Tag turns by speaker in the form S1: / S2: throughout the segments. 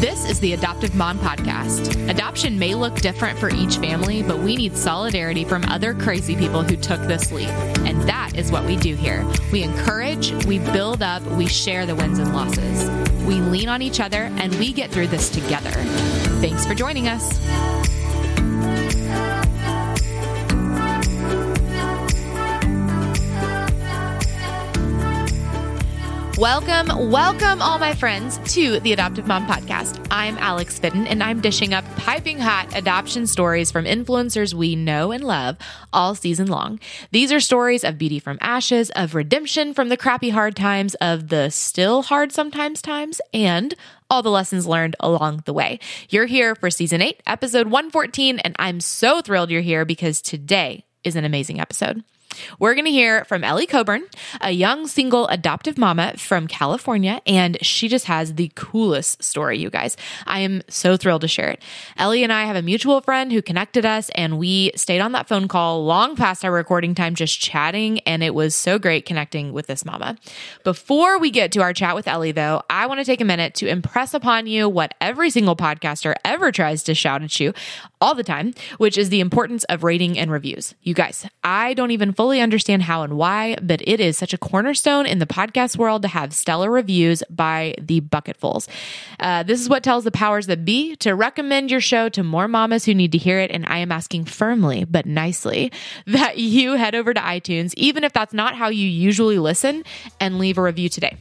S1: This is the Adoptive Mom Podcast. Adoption may look different for each family, but we need solidarity from other crazy people who took this leap. And that is what we do here. We encourage, we build up, we share the wins and losses. We lean on each other, and we get through this together. Thanks for joining us. Welcome, welcome, all my friends, to the Adoptive Mom Podcast. I'm Alex Fitton, and I'm dishing up piping hot adoption stories from influencers we know and love all season long. These are stories of beauty from ashes, of redemption from the crappy hard times, of the still hard sometimes times, and all the lessons learned along the way. You're here for season eight, episode 114, and I'm so thrilled you're here because today is an amazing episode. We're going to hear from Ellie Coburn, a young single adoptive mama from California, and she just has the coolest story, you guys. I am so thrilled to share it. Ellie and I have a mutual friend who connected us, and we stayed on that phone call long past our recording time, just chatting, and it was so great connecting with this mama. Before we get to our chat with Ellie, though, I want to take a minute to impress upon you what every single podcaster ever tries to shout at you all the time, which is the importance of rating and reviews. You guys, I don't even fully understand how and why, but it is such a cornerstone in the podcast world to have stellar reviews by the bucketfuls. Uh, this is what tells the powers that be to recommend your show to more mamas who need to hear it. And I am asking firmly, but nicely, that you head over to iTunes, even if that's not how you usually listen, and leave a review today.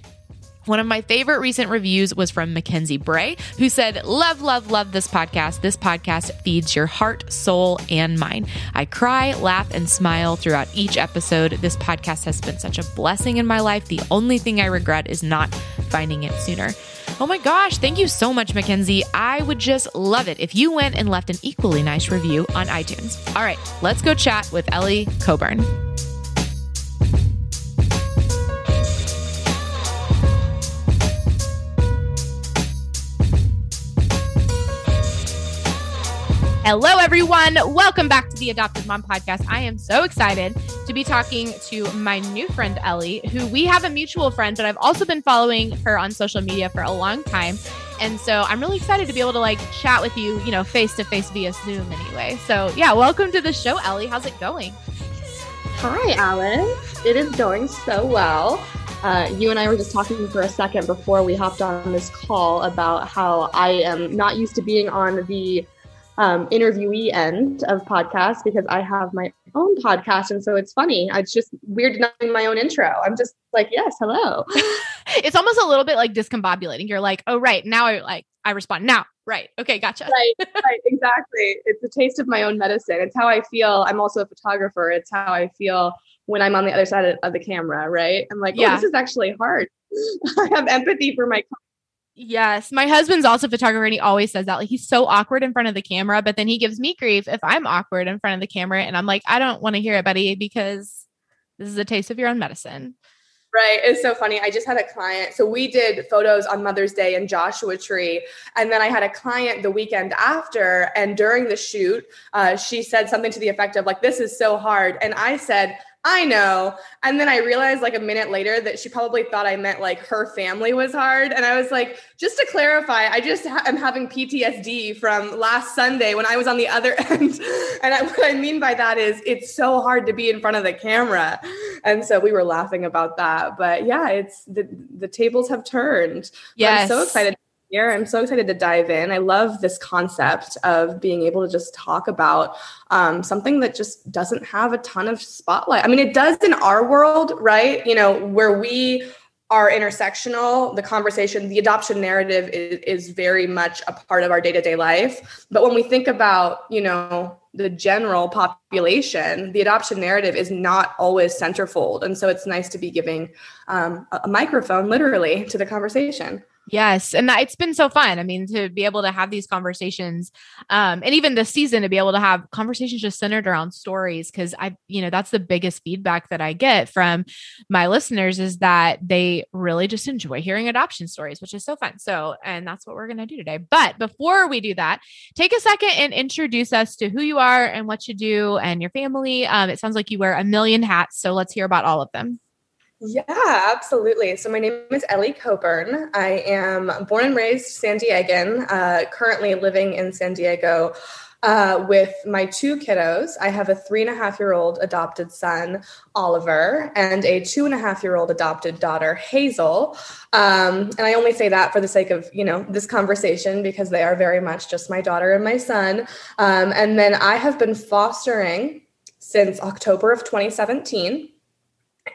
S1: One of my favorite recent reviews was from Mackenzie Bray, who said, Love, love, love this podcast. This podcast feeds your heart, soul, and mind. I cry, laugh, and smile throughout each episode. This podcast has been such a blessing in my life. The only thing I regret is not finding it sooner. Oh my gosh, thank you so much, Mackenzie. I would just love it if you went and left an equally nice review on iTunes. All right, let's go chat with Ellie Coburn. Hello, everyone. Welcome back to the Adopted Mom Podcast. I am so excited to be talking to my new friend, Ellie, who we have a mutual friend, but I've also been following her on social media for a long time. And so I'm really excited to be able to like chat with you, you know, face to face via Zoom anyway. So, yeah, welcome to the show, Ellie. How's it going?
S2: Hi, Alex. It is going so well. Uh, you and I were just talking for a second before we hopped on this call about how I am not used to being on the um, interviewee end of podcasts because I have my own podcast. And so it's funny. It's just weird knowing my own intro. I'm just like, yes, hello.
S1: it's almost a little bit like discombobulating. You're like, oh, right. Now I like, I respond now. Right. Okay. Gotcha.
S2: Right. Right. Exactly. It's a taste of my own medicine. It's how I feel. I'm also a photographer. It's how I feel when I'm on the other side of, the camera. Right. I'm like, yeah. oh, this is actually hard. I have empathy for my
S1: Yes. My husband's also a photographer and he always says that. Like he's so awkward in front of the camera, but then he gives me grief if I'm awkward in front of the camera. And I'm like, I don't want to hear it, buddy, because this is a taste of your own medicine.
S2: Right. It's so funny. I just had a client. So we did photos on Mother's Day in Joshua Tree. And then I had a client the weekend after. And during the shoot, uh, she said something to the effect of, like, this is so hard. And I said, I know. And then I realized like a minute later that she probably thought I meant like her family was hard. And I was like, just to clarify, I just ha- am having PTSD from last Sunday when I was on the other end. and I, what I mean by that is it's so hard to be in front of the camera. And so we were laughing about that. But yeah, it's the, the tables have turned.
S1: Yeah.
S2: I'm so excited here. I'm so excited to dive in. I love this concept of being able to just talk about um, something that just doesn't have a ton of spotlight. I mean, it does in our world, right? You know, where we are intersectional, the conversation, the adoption narrative is, is very much a part of our day to day life. But when we think about, you know, the general population, the adoption narrative is not always centerfold. And so it's nice to be giving um, a microphone literally to the conversation.
S1: Yes. And it's been so fun. I mean, to be able to have these conversations, um, and even this season to be able to have conversations just centered around stories. Cause I, you know, that's the biggest feedback that I get from my listeners is that they really just enjoy hearing adoption stories, which is so fun. So, and that's what we're going to do today. But before we do that, take a second and introduce us to who you are and what you do and your family. Um, it sounds like you wear a million hats. So let's hear about all of them.
S2: Yeah, absolutely. So my name is Ellie Coburn. I am born and raised San Diegan, uh, currently living in San Diego uh, with my two kiddos. I have a three and a half year old adopted son, Oliver, and a two and a half year old adopted daughter, Hazel. Um, and I only say that for the sake of you know this conversation because they are very much just my daughter and my son. Um, and then I have been fostering since October of 2017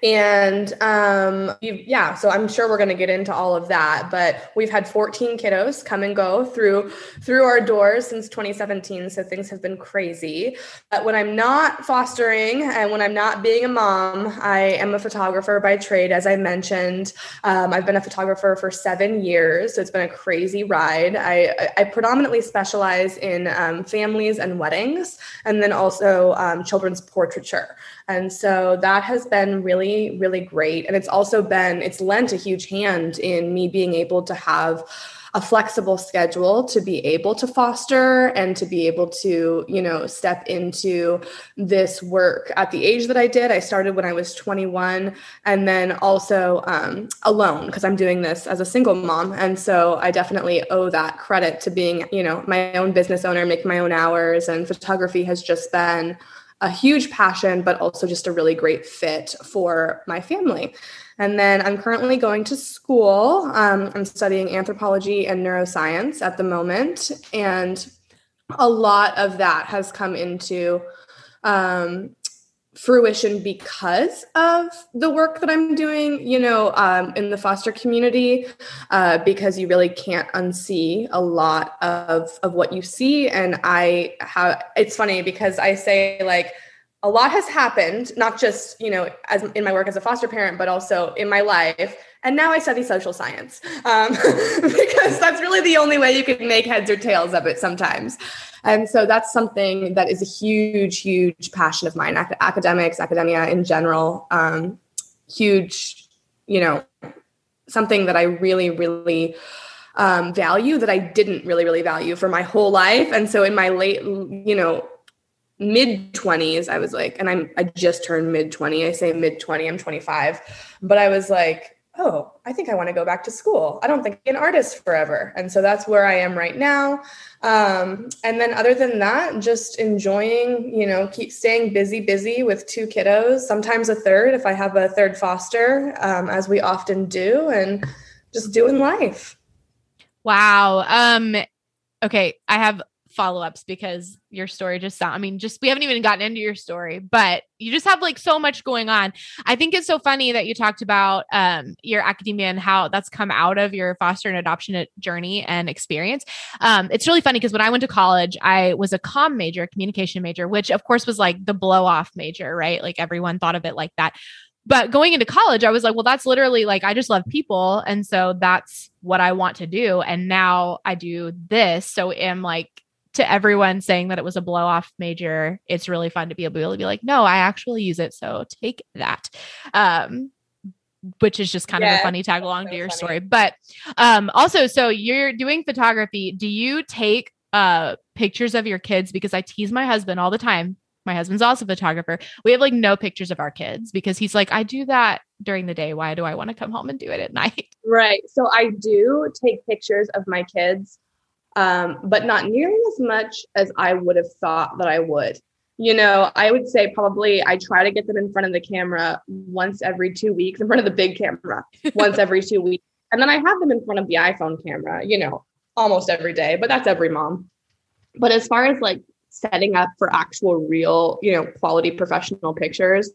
S2: and um yeah so i'm sure we're going to get into all of that but we've had 14 kiddos come and go through through our doors since 2017 so things have been crazy. But when i'm not fostering and when i'm not being a mom i am a photographer by trade as i mentioned. Um, i've been a photographer for seven years so it's been a crazy ride. I i predominantly specialize in um, families and weddings and then also um, children's portraiture. And so that has been really, really great. And it's also been, it's lent a huge hand in me being able to have a flexible schedule to be able to foster and to be able to you know step into this work at the age that i did i started when i was 21 and then also um, alone because i'm doing this as a single mom and so i definitely owe that credit to being you know my own business owner making my own hours and photography has just been a huge passion, but also just a really great fit for my family. And then I'm currently going to school. Um, I'm studying anthropology and neuroscience at the moment. And a lot of that has come into um, fruition because of the work that I'm doing, you know, um, in the foster community, uh, because you really can't unsee a lot of of what you see. And I have it's funny because I say like a lot has happened, not just, you know, as in my work as a foster parent, but also in my life. And now I study social science um, because that's really the only way you can make heads or tails of it sometimes. And so that's something that is a huge, huge passion of mine. academics, academia in general, um, huge, you know, something that I really, really um, value that I didn't really, really value for my whole life. And so in my late, you know, mid 20s i was like and i'm i just turned mid 20 i say mid 20 i'm 25 but i was like oh i think i want to go back to school. I don't think I'm an artist forever. And so that's where i am right now. Um, and then other than that just enjoying you know keep staying busy busy with two kiddos sometimes a third if i have a third foster um, as we often do and just doing life.
S1: Wow. Um okay i have follow-ups because your story just sound I mean just we haven't even gotten into your story but you just have like so much going on. I think it's so funny that you talked about um your academia and how that's come out of your foster and adoption journey and experience. Um it's really funny because when I went to college I was a com major, communication major, which of course was like the blow off major, right? Like everyone thought of it like that but going into college i was like well that's literally like i just love people and so that's what i want to do and now i do this so I am like to everyone saying that it was a blow off major, it's really fun to be able to be like, no, I actually use it. So take that. Um, which is just kind yeah, of a funny tag along so to your funny. story. But um, also, so you're doing photography. Do you take uh, pictures of your kids? Because I tease my husband all the time. My husband's also a photographer. We have like no pictures of our kids because he's like, I do that during the day. Why do I want to come home and do it at night?
S2: Right. So I do take pictures of my kids um, but not nearly as much as I would have thought that I would. You know, I would say probably I try to get them in front of the camera once every two weeks, in front of the big camera once every two weeks. And then I have them in front of the iPhone camera, you know, almost every day, but that's every mom. But as far as like setting up for actual real, you know, quality professional pictures,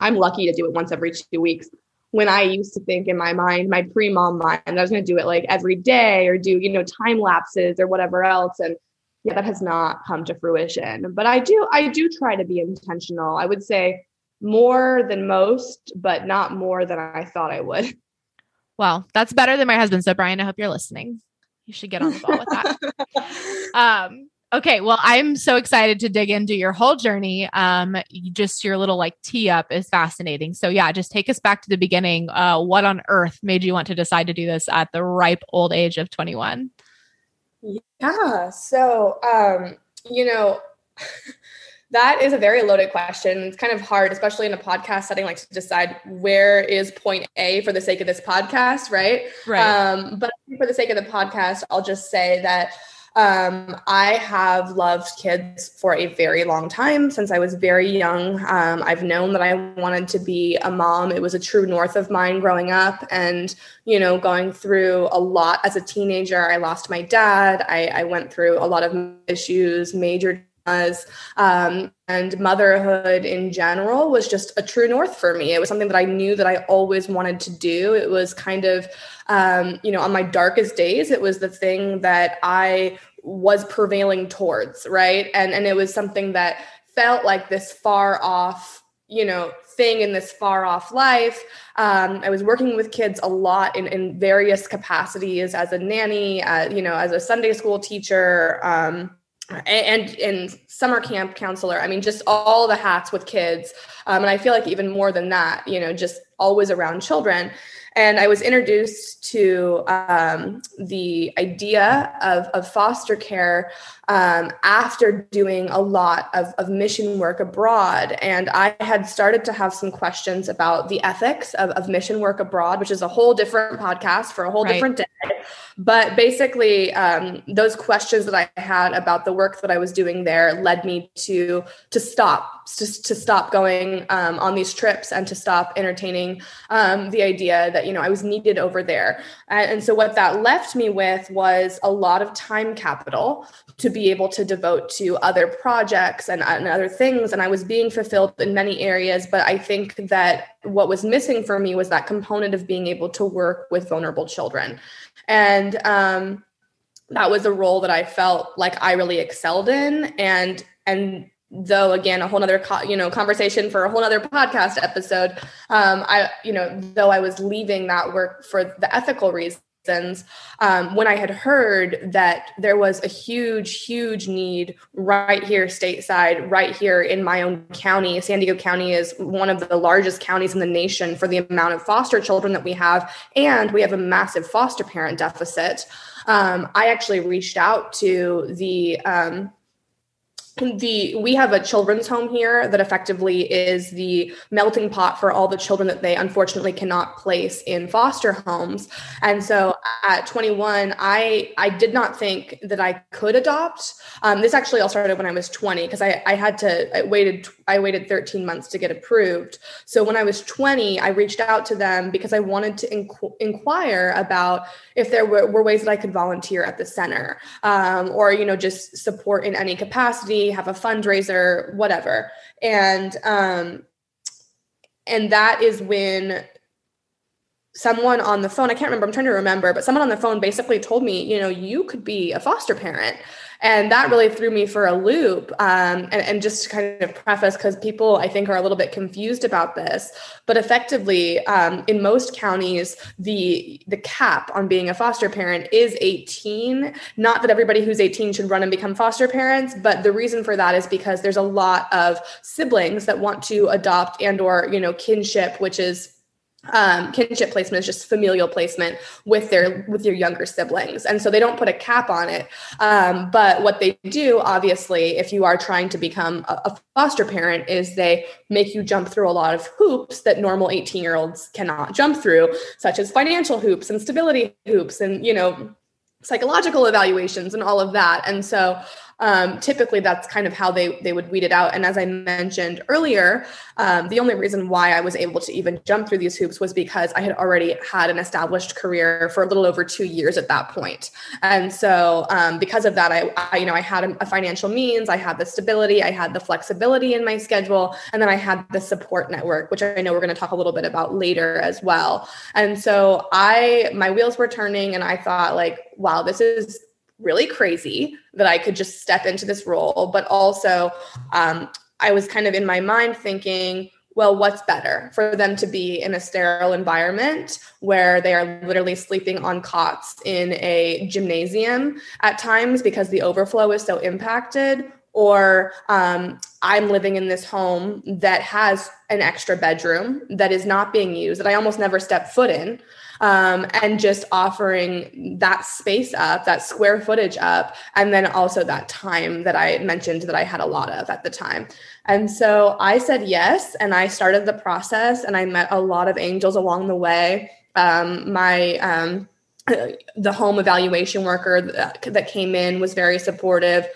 S2: I'm lucky to do it once every two weeks when I used to think in my mind, my pre-mom mind, I was going to do it like every day or do, you know, time lapses or whatever else. And yeah, that has not come to fruition. But I do, I do try to be intentional. I would say more than most, but not more than I thought I would.
S1: Well, that's better than my husband. So, Brian, I hope you're listening. You should get on the ball with that. um, Okay, well, I'm so excited to dig into your whole journey. Um, just your little like tee up is fascinating. So yeah, just take us back to the beginning. Uh, what on earth made you want to decide to do this at the ripe old age of 21?
S2: Yeah. So, um, you know, that is a very loaded question. It's kind of hard, especially in a podcast setting, like to decide where is point A for the sake of this podcast, right?
S1: Right.
S2: Um, but for the sake of the podcast, I'll just say that um, I have loved kids for a very long time since I was very young. Um, I've known that I wanted to be a mom. It was a true north of mine growing up, and you know, going through a lot as a teenager. I lost my dad. I, I went through a lot of issues, major um, and motherhood in general was just a true north for me. It was something that I knew that I always wanted to do. It was kind of, um, you know, on my darkest days, it was the thing that I was prevailing towards, right? And and it was something that felt like this far off, you know, thing in this far off life. Um, I was working with kids a lot in, in various capacities as a nanny, uh, you know, as a Sunday school teacher. Um, and and summer camp counselor i mean just all the hats with kids um, and i feel like even more than that you know just always around children. And I was introduced to um, the idea of, of foster care um, after doing a lot of, of mission work abroad. And I had started to have some questions about the ethics of, of mission work abroad, which is a whole different podcast for a whole right. different day. But basically, um, those questions that I had about the work that I was doing there led me to to stop to, to stop going um, on these trips and to stop entertaining um, the idea that you know I was needed over there. And, and so what that left me with was a lot of time capital to be able to devote to other projects and, and other things. And I was being fulfilled in many areas, but I think that what was missing for me was that component of being able to work with vulnerable children and um, that was a role that I felt like I really excelled in. And and though again a whole other co- you know conversation for a whole other podcast episode um i you know though i was leaving that work for the ethical reasons um, when I had heard that there was a huge, huge need right here stateside, right here in my own county. San Diego County is one of the largest counties in the nation for the amount of foster children that we have, and we have a massive foster parent deficit. Um, I actually reached out to the um, the we have a children's home here that effectively is the melting pot for all the children that they unfortunately cannot place in foster homes. And so at 21 i i did not think that i could adopt. Um, this actually all started when i was 20 because I, I had to i waited i waited 13 months to get approved. So when i was 20 i reached out to them because i wanted to inqu- inquire about if there were, were, ways that i could volunteer at the center um, or you know just support in any capacity have a fundraiser, whatever. And um, and that is when someone on the phone, I can't remember, I'm trying to remember, but someone on the phone basically told me, you know, you could be a foster parent. And that really threw me for a loop um, and, and, just to kind of preface because people i think are a little bit confused about this but effectively um, in most counties the the cap on being a foster parent is 18 not that everybody who's 18 should run and become foster parents but the reason for that is because there's a lot of siblings that want to adopt and or you know kinship which is um, kinship placement is just familial placement with their with your younger siblings. And so they don't put a cap on it. Um, but what they do obviously if you are trying to become a, a foster parent is they make you jump through a lot of hoops that normal 18 year olds cannot jump through such as financial hoops and stability hoops and you know psychological evaluations and all of that. And so um, typically that's kind of how they they would weed it out and as i mentioned earlier um, the only reason why i was able to even jump through these hoops was because i had already had an established career for a little over two years at that point. and so um, because of that I, I, you know i had a, a financial means i had the stability i had the flexibility in my schedule and then i had the support network which i know we're going to talk a little bit about later as well and so i my wheels were turning and i thought like wow this is really crazy that I could just step into this role. But also, um, I was kind of in my mind thinking, well, what's better for them to be in a sterile environment where they are literally sleeping on cots in a gymnasium at times because the overflow is so impacted? Or um, I'm living in this home that has an extra bedroom that is not being used, that I almost never step foot in um, and just offering that space up, that square footage up, and then also that time that I mentioned that I had a lot of at the time. And so I said yes, and I started the process, and I met a lot of angels along the way. Um, my um, the home evaluation worker that, that came in was very supportive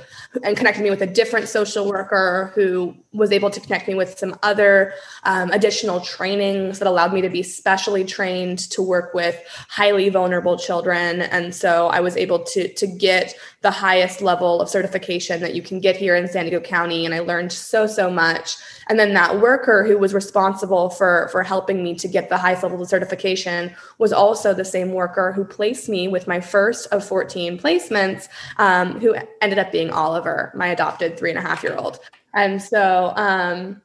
S2: and connected me with a different social worker who was able to connect me with some other um, additional trainings that allowed me to be specially trained to work with highly vulnerable children. And so i was able to to get the highest level of certification that you can get here in san diego county and i learned so so much. And then that worker who was responsible for for helping me to get the highest level of certification was also the same worker who placed me with my first of 14 placements um, who ended up being oliver my adopted three and a half year old and so, um,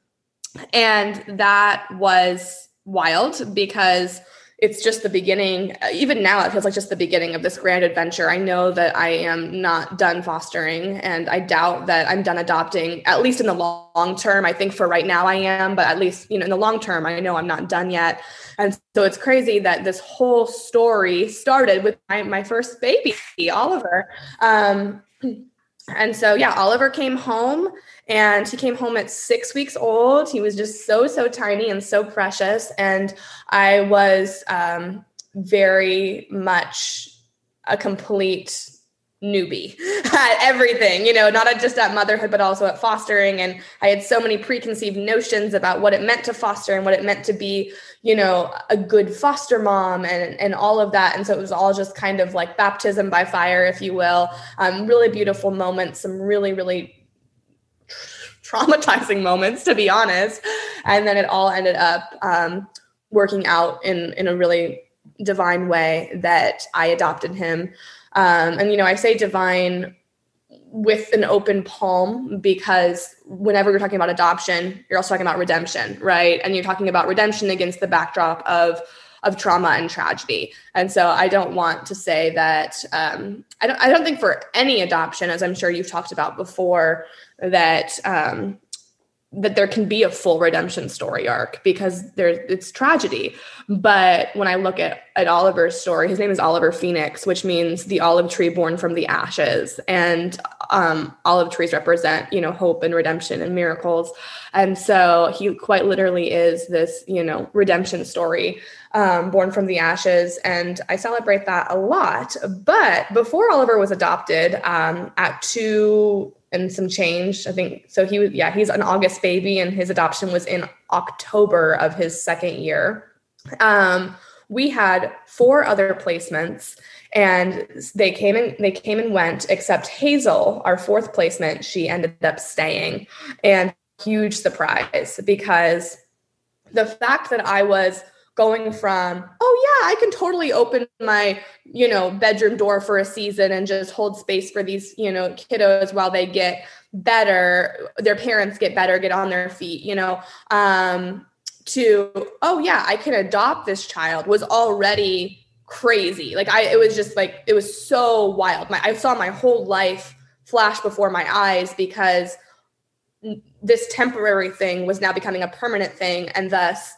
S2: and that was wild because it's just the beginning. Even now, it feels like just the beginning of this grand adventure. I know that I am not done fostering, and I doubt that I'm done adopting, at least in the long term. I think for right now I am, but at least, you know, in the long term, I know I'm not done yet. And so it's crazy that this whole story started with my, my first baby, Oliver. Um, and so, yeah, Oliver came home and he came home at six weeks old. He was just so, so tiny and so precious. And I was um, very much a complete newbie at everything, you know, not just at motherhood, but also at fostering. And I had so many preconceived notions about what it meant to foster and what it meant to be, you know, a good foster mom and, and all of that. And so it was all just kind of like baptism by fire, if you will. Um, really beautiful moments, some really, really traumatizing moments, to be honest. And then it all ended up um, working out in, in a really divine way that I adopted him um, and, you know, I say divine with an open palm because whenever you're talking about adoption, you're also talking about redemption, right? And you're talking about redemption against the backdrop of of trauma and tragedy. And so I don't want to say that um, I don't I don't think for any adoption, as I'm sure you've talked about before, that um, that there can be a full redemption story arc because there it's tragedy. But when I look at, at Oliver's story, his name is Oliver Phoenix, which means the olive tree born from the ashes. And um, olive trees represent, you know, hope and redemption and miracles. And so he quite literally is this, you know, redemption story um, born from the ashes. And I celebrate that a lot. But before Oliver was adopted um, at two and some change. I think so. He was, yeah, he's an August baby, and his adoption was in October of his second year. Um, we had four other placements, and they came and they came and went. Except Hazel, our fourth placement, she ended up staying, and huge surprise because the fact that I was going from oh yeah i can totally open my you know bedroom door for a season and just hold space for these you know kiddos while they get better their parents get better get on their feet you know um to oh yeah i can adopt this child was already crazy. Like i it was just like it was so wild. My i saw my whole life flash before my eyes because this temporary thing was now becoming a permanent thing and thus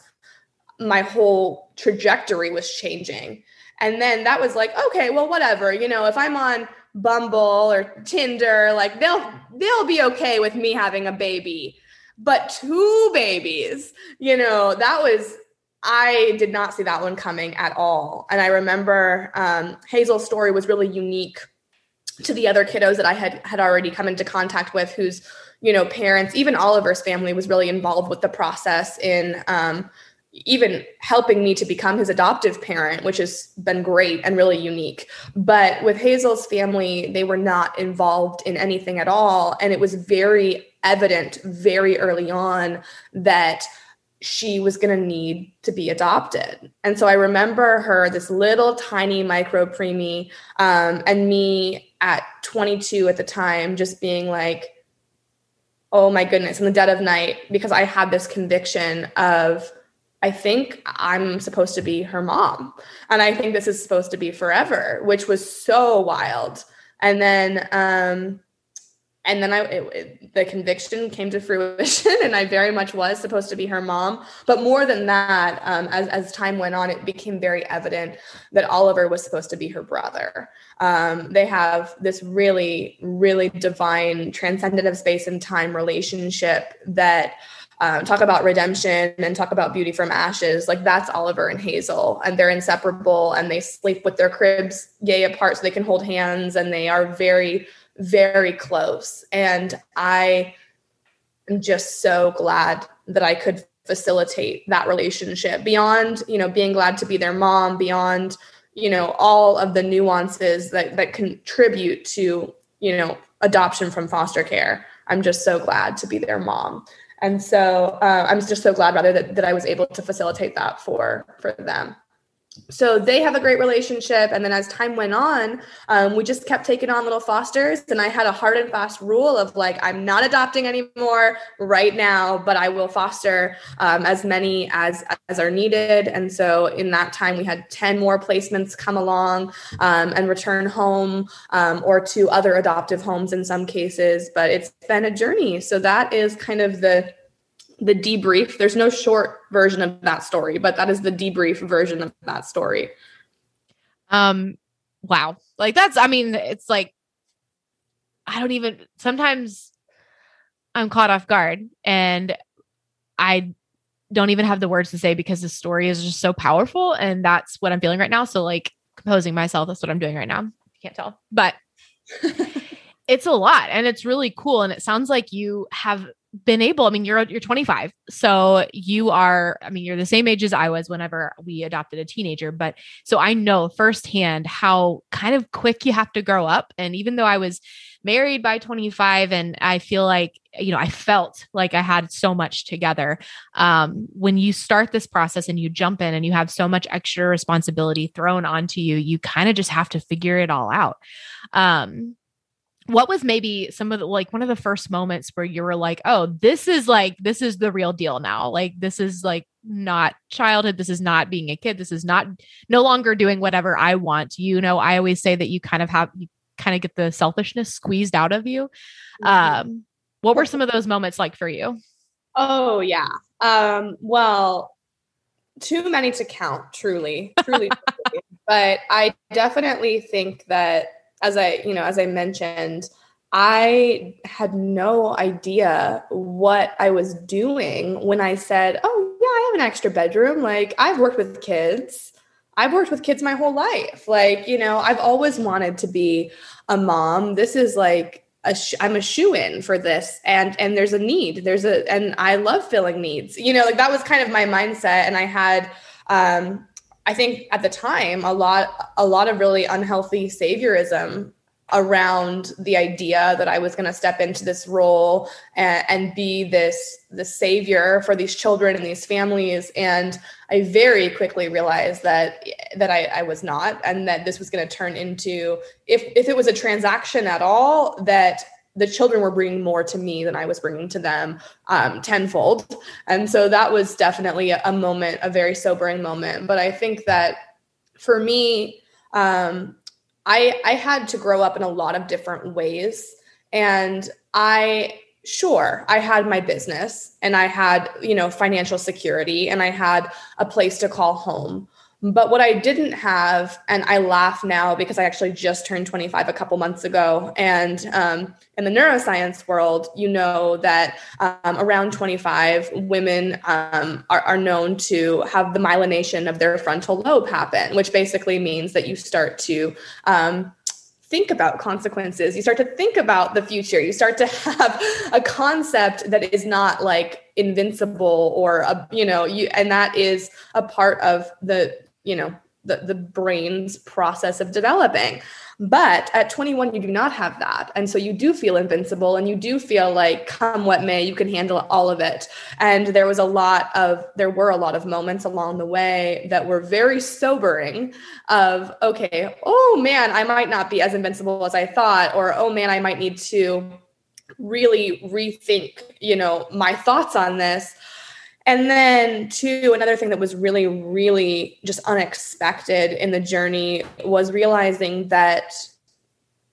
S2: my whole trajectory was changing. And then that was like, okay, well, whatever. You know, if I'm on Bumble or Tinder, like they'll they'll be okay with me having a baby. But two babies, you know, that was I did not see that one coming at all. And I remember um, Hazel's story was really unique to the other kiddos that I had had already come into contact with, whose you know parents, even Oliver's family, was really involved with the process in um, even helping me to become his adoptive parent, which has been great and really unique. But with Hazel's family, they were not involved in anything at all. And it was very evident very early on that she was going to need to be adopted. And so I remember her, this little tiny micro preemie, um, and me at 22 at the time, just being like, oh my goodness, in the dead of night, because I had this conviction of, I think I'm supposed to be her mom. And I think this is supposed to be forever, which was so wild. And then, um, and then I, it, it, the conviction came to fruition, and I very much was supposed to be her mom. But more than that, um, as as time went on, it became very evident that Oliver was supposed to be her brother. Um, they have this really, really divine, transcendent of space and time relationship that um, talk about redemption and talk about beauty from ashes. Like that's Oliver and Hazel, and they're inseparable and they sleep with their cribs yay apart so they can hold hands, and they are very, very close. And I am just so glad that I could facilitate that relationship beyond, you know, being glad to be their mom, beyond, you know, all of the nuances that that contribute to, you know, adoption from foster care. I'm just so glad to be their mom and so uh, i'm just so glad rather that, that i was able to facilitate that for for them so they have a great relationship. And then as time went on um, we just kept taking on little fosters. And i had a hard and fast rule of like i'm not adopting anymore right now but i will foster um, as many as as are needed. And so in that time we had 10 more placements come along um, and return home um, or to other adoptive homes in some cases. But it's been a journey. So that is kind of the the debrief. There's no short version of that story, but that is the debrief version of that story.
S1: Um wow. Like that's I mean it's like I don't even sometimes I'm caught off guard and I don't even have the words to say because the story is just so powerful and that's what I'm feeling right now. So like composing myself, that's what I'm doing right now. You can't tell. But it's a lot and it's really cool and it sounds like you have been able i mean you're you're 25 so you are i mean you're the same age as i was whenever we adopted a teenager but so i know firsthand how kind of quick you have to grow up and even though i was married by 25 and i feel like you know i felt like i had so much together um, when you start this process and you jump in and you have so much extra responsibility thrown onto you you kind of just have to figure it all out. Um, what was maybe some of the like one of the first moments where you were like oh this is like this is the real deal now. Like this is like not childhood. This is not being a kid. This is not no longer doing whatever i want. You know i always say that you kind of have you kind of get the selfishness squeezed out of you. Mm-hmm. um what were some of those moments like for you?
S2: Oh yeah. Um well too many to count truly truly, truly. but i definitely think that as I, you know, as I mentioned, I had no idea what I was doing when I said, "Oh, yeah, I have an extra bedroom. Like, I've worked with kids. I've worked with kids my whole life. Like, you know, I've always wanted to be a mom. This is like a sh- I'm a shoe in for this and and there's a need. There's a and I love filling needs. You know, like that was kind of my mindset and I had um I think at the time a lot a lot of really unhealthy saviorism around the idea that I was going to step into this role and, and, be this the savior for these children and these families. And I very quickly realized that that I, I was not, and that this was going to turn into if if it was a transaction at all, that the children were bringing more to me than I was bringing to them um, tenfold. And so that was definitely a, moment, a very sobering moment. But I think that for me, um, I, I had to grow up in a lot of different ways. And I, sure, I had my business and I had, you know, financial security and I had a place to call home. But what I didn't have, and I laugh now because I actually just turned 25 a couple months ago. And um, in the neuroscience world, you know that um, around 25, women um, are, are, known to have the myelination of their frontal lobe happen, which basically means that you start to um, think about consequences. You start to think about the future. You start to have a concept that is not like invincible or a, you know, you and that is a part of the you know the, the brain's process of developing. But at 21 you do not have that. And so you do feel invincible and you do feel like come what may you can handle all of it. And there was a lot of there were a lot of moments along the way that were very sobering of okay oh man i might not be as invincible as i thought or oh man i might need to really rethink, you know, my thoughts on this. And then, two, another thing that was really, really just unexpected in the journey was realizing that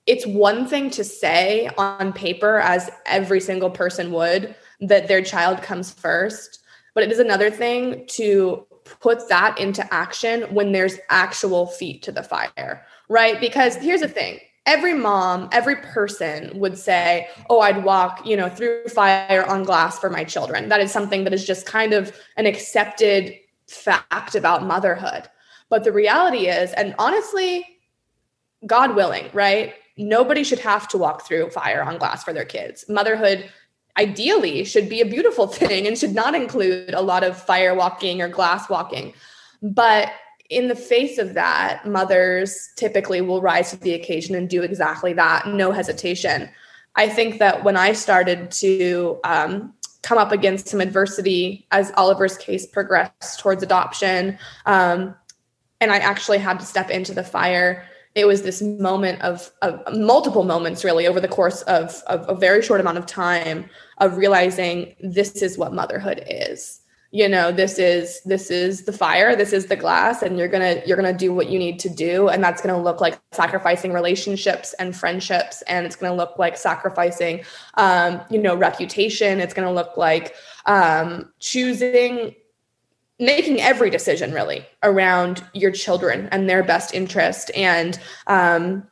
S2: it's one thing to say on paper, as every single person would, that their child comes first. But it is another thing to put that into action when there's actual feet to the fire, right? Because here's the thing every mom, every person would say, "Oh, I'd walk, you know, through fire on glass for my children." That is something that is just kind of an accepted fact about motherhood. But the reality is, and honestly, God willing, right? Nobody should have to walk through fire on glass for their kids. Motherhood ideally should be a beautiful thing and should not include a lot of fire walking or glass walking. But in the face of that, mothers typically will rise to the occasion and do exactly that, no hesitation. I think that when I started to um, come up against some adversity as Oliver's case progressed towards adoption, um, and I actually had to step into the fire, it was this moment of, of multiple moments, really, over the course of, of a very short amount of time, of realizing this is what motherhood is you know this is this is the fire this is the glass and you're gonna you're gonna do what you need to do and that's gonna look like sacrificing relationships and friendships and it's gonna look like sacrificing um, you know reputation. It's gonna look like um, choosing making every decision really around your children and their best interest and um,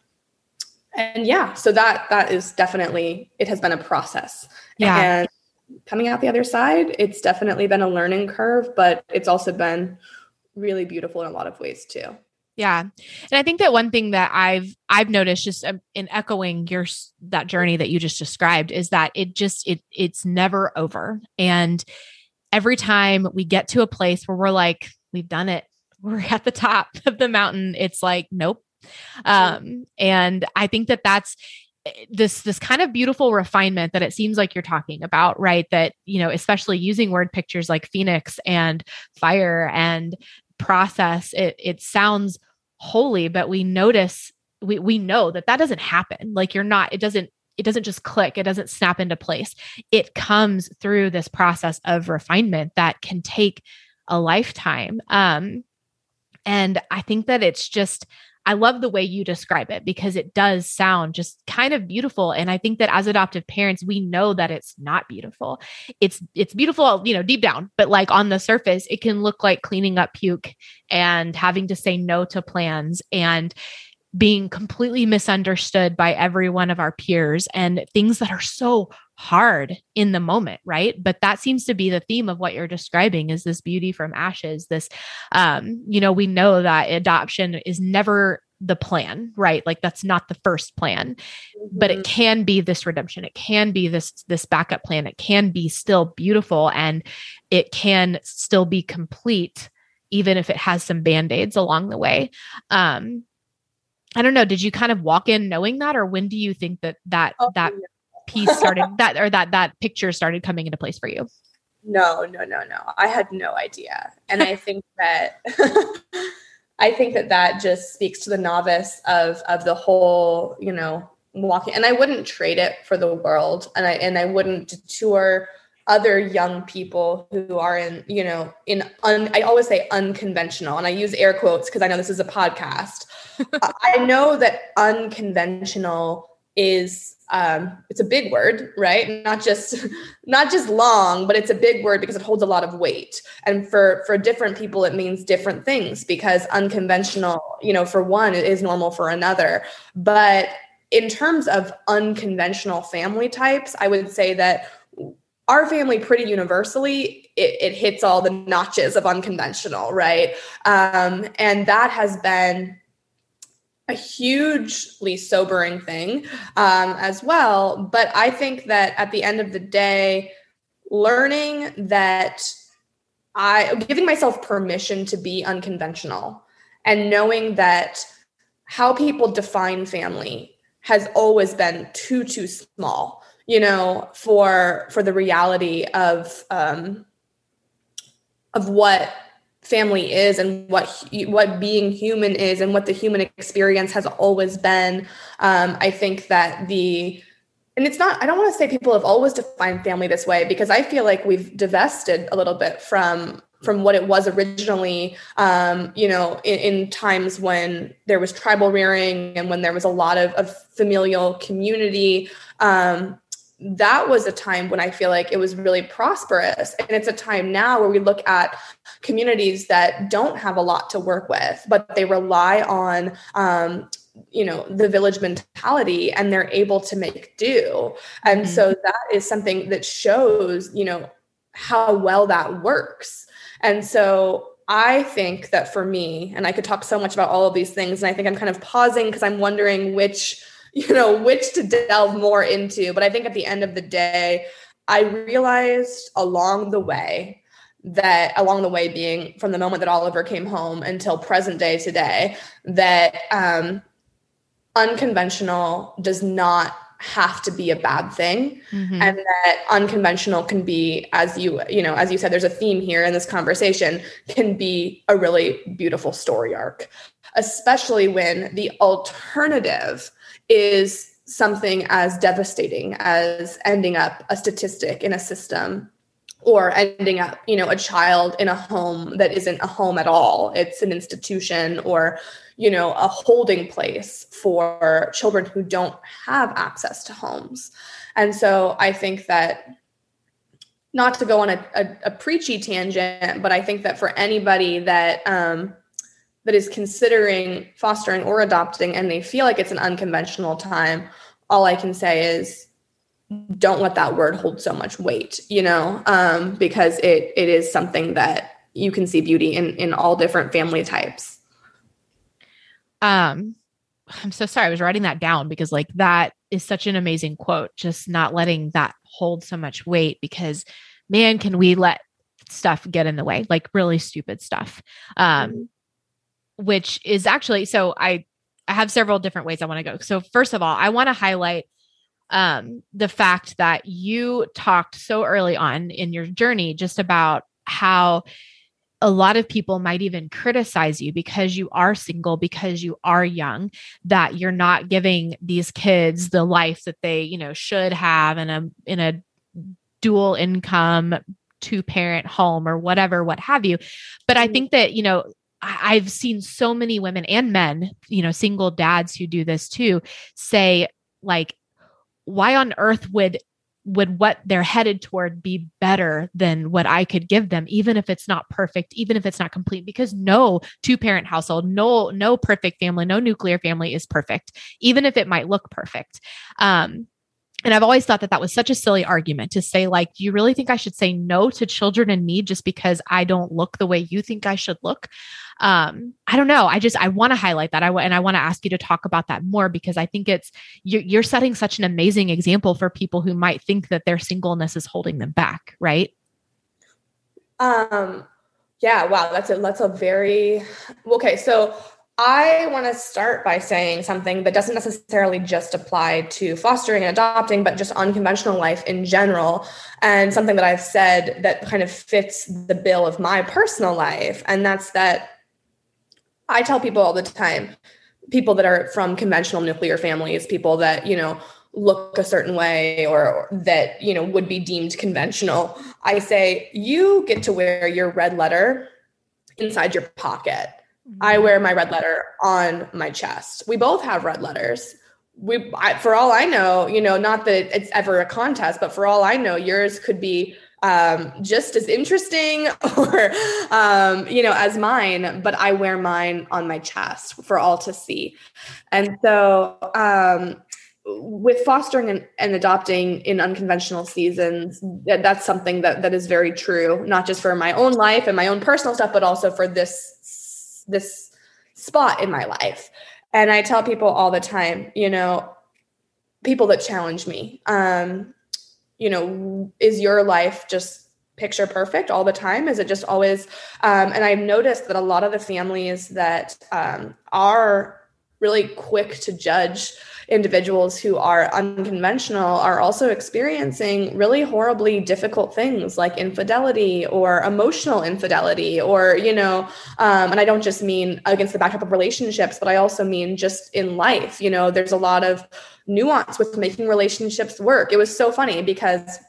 S2: and yeah so that that is definitely it has been a process.
S1: Yeah.
S2: And coming out the other side, it's definitely been a learning curve, but it's also been really beautiful in a lot of ways too.
S1: Yeah. And I think that one thing that I've I've noticed just um, in echoing your that journey that you just described is that it just it it's never over. And every time we get to a place where we're like we've done it. We're at the top of the mountain. It's like nope. Um and I think that that's this this kind of beautiful refinement that it seems like you're talking about right? That you know especially using word pictures like phoenix and fire and process it it sounds holy but we notice we we know that that doesn't happen. Like you're not it doesn't it doesn't just click it doesn't snap into place. It comes through this process of refinement that can take a lifetime. Um and i think that it's just I love the way you describe it because it does sound just kind of beautiful and I think that as adoptive parents we know that it's not beautiful. It's it's beautiful, you know, deep down, but like on the surface it can look like cleaning up puke and having to say no to plans and being completely misunderstood by every one of our peers and things that are so hard in the moment right but that seems to be the theme of what you're describing is this beauty from ashes this um you know we know that adoption is never the plan right like that's not the first plan mm-hmm. but it mm-hmm. can be this redemption it can be this this backup plan it can be still beautiful and it can still be complete even if it has some band-aids along the way um i don't know did you kind of walk in knowing that or when do you think that that oh, that yeah piece started that or that that picture started coming into place for you?
S2: No, no, no, no. I had no idea. And I think that I think that that just speaks to the novice of of the whole, you know, walking and I wouldn't trade it for the world and I and I wouldn't detour other young people who are in, you know, in un, I always say unconventional and I use air quotes because I know this is a podcast. I know that unconventional is um, it's a big word right? Not just not just long but it's a big word because it holds a lot of weight. And for for different people it means different things because unconventional you know for one it is normal for another. But in terms of unconventional family types i would say that our family pretty universally it, it hits all the notches of unconventional right? Um, and that has been a hugely sobering thing um, as well. But I think that at the end of the day, learning that I giving myself permission to be unconventional and knowing that how people define family has always been too too small you know for for the reality of um of what family is and what what being human is and what the human experience has always been um, i think that the and it's not i don't want to say people have always defined family this way because i feel like we've divested a little bit from from what it was originally um, you know in, in, times when there was tribal rearing and when there was a lot of, of familial community um, that was a time when I feel like it was really prosperous. And it's a time now where we look at communities that don't have a lot to work with, but they rely on um, you know the village mentality and they're able to make do and mm-hmm. so that is something that shows you know how well that works and so i think that for me and i could talk so much about all of these things and i think i'm kind of pausing because i'm wondering which you know which to delve more into but i think at the end of the day i realized along the way that along the way being from the moment that oliver came home until present day today that um, unconventional does not have to be a bad thing mm-hmm. and that unconventional can be as you you know as you said there's a theme here in this conversation can be a really beautiful story arc especially when the alternative is something as devastating as ending up a statistic in a system or ending up you know a child in a home that isn't a home at all. It's an institution or you know a holding place for children who don't have access to homes. And so i think that not to go on a, a, a preachy tangent but i think that for anybody that um, that is considering fostering or adopting and they feel like it's an unconventional time all i can say is don't let that word hold so much weight you know um, because it it is something that you can see beauty in in all different family types
S1: um, I'm so sorry. I was writing that down because like that is such an amazing quote. Just not letting that hold so much weight because man, can we let stuff get in the way, like really stupid stuff. Um. Which is actually so I I have several different ways I want to go. So first of all, I want to highlight um the fact that you talked so early on in your journey just about how a lot of people might even criticize you because you are single because you are young that you're not giving these kids the life that they you know should have in a in a dual income two parent home or whatever what have you but i mm-hmm. think that you know I've seen so many women and men, you know, single dads who do this too, say, like, why on earth would would what they're headed toward be better than what I could give them, even if it's not perfect, even if it's not complete? Because no two parent household, no, no perfect family, no nuclear family is perfect, even if it might look perfect. Um, and I've always thought that that was such a silly argument to say, like, do you really think I should say no to children in need just because I don't look the way you think I should look? um i don't know. I just i want to highlight that. I want and i want to ask you to talk about that more because i think it's you're, you're setting such an amazing example for people who might think that their singleness is holding them back right?
S2: Um yeah wow that's a that's a very okay so I want to start by saying something that doesn't necessarily just apply to fostering and adopting, but just unconventional life in general. And something that I've said that kind of fits the bill of my personal life. And that's that I tell people all the time, people that are from conventional nuclear families, people that, you know, look a certain way or, that, you know, would be deemed conventional. I say, you get to wear your red letter inside your pocket. I wear my red letter on my chest. We both have red letters. We, I, for all I know, you know, not that it's ever a contest, but for all I know, yours could be um, just as interesting or um, you know as mine but i wear mine on my chest for all to see and so um, with fostering and, and, adopting in unconventional seasons that, that's something that that is very true not just for my own life and my own personal stuff but also for this this spot in my life and i tell people all the time you know people that challenge me um you know, is your life just picture perfect all the time? Is it just always? Um, and I've noticed that a lot of the families that um, are really quick to judge individuals who are unconventional are also experiencing really horribly difficult things like infidelity or emotional infidelity or you know um, and i don't just mean against the backdrop of relationships but i also mean just in life you know there's a lot of nuance with making relationships work. It was so funny because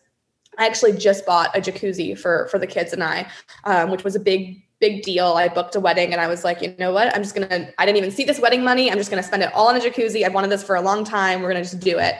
S2: I actually just bought a jacuzzi for for the kids and I, um, which was a big big deal. I booked a wedding and I was like, you know what? I'm just gonna. I didn't even see this wedding money. I'm just gonna spend it all on a jacuzzi. I've wanted this for a long time. We're gonna just do it.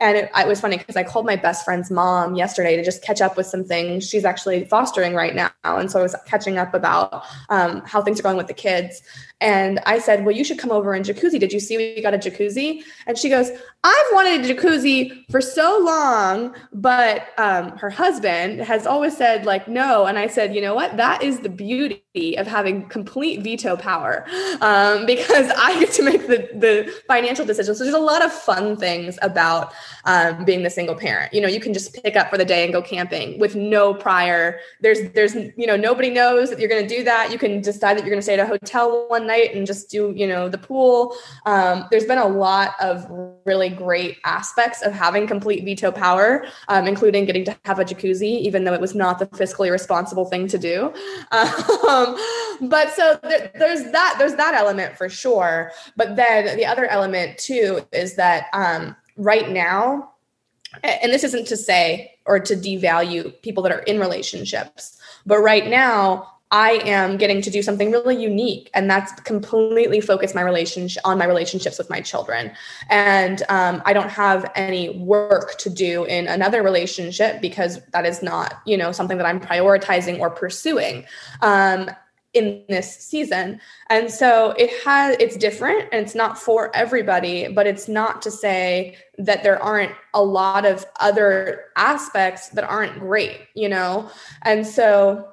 S2: And it, it was funny because I called my best friend's mom yesterday to just catch up with some things. She's actually fostering right now. And so I was catching up about um, how things are going with the kids. And I said, Well, you should come over and jacuzzi. Did you see we got a jacuzzi? And she goes, I've wanted a jacuzzi for so long, but um, her husband has always said, like, no. And I said, You know what? That is the beauty of having complete veto power um, because I get to make the, the financial decisions. So there's a lot of fun things about um, being the single parent. You know, you can just pick up for the day and go camping with no prior, there's, there's, you know, nobody knows that you're going to do that. You can decide that you're going to stay at a hotel one night and just do you know the pool. Um, there's been a lot of really great aspects of having complete veto power um, including getting to have a jacuzzi even though it was not the fiscally responsible thing to do. Um, but so th- there's that there's that element for sure. But then the other element too is that um, right now and this isn't to say or to devalue people that are in relationships but right now I am getting to do something really unique, and that's completely focused my relationship on my relationships with my children. And um, I don't have any work to do in another relationship because that is not, you know, something that I'm prioritizing or pursuing. Um, in this season. And so it has it's different and it's not for everybody, but it's not to say that there aren't a lot of other aspects that aren't great, you know. And so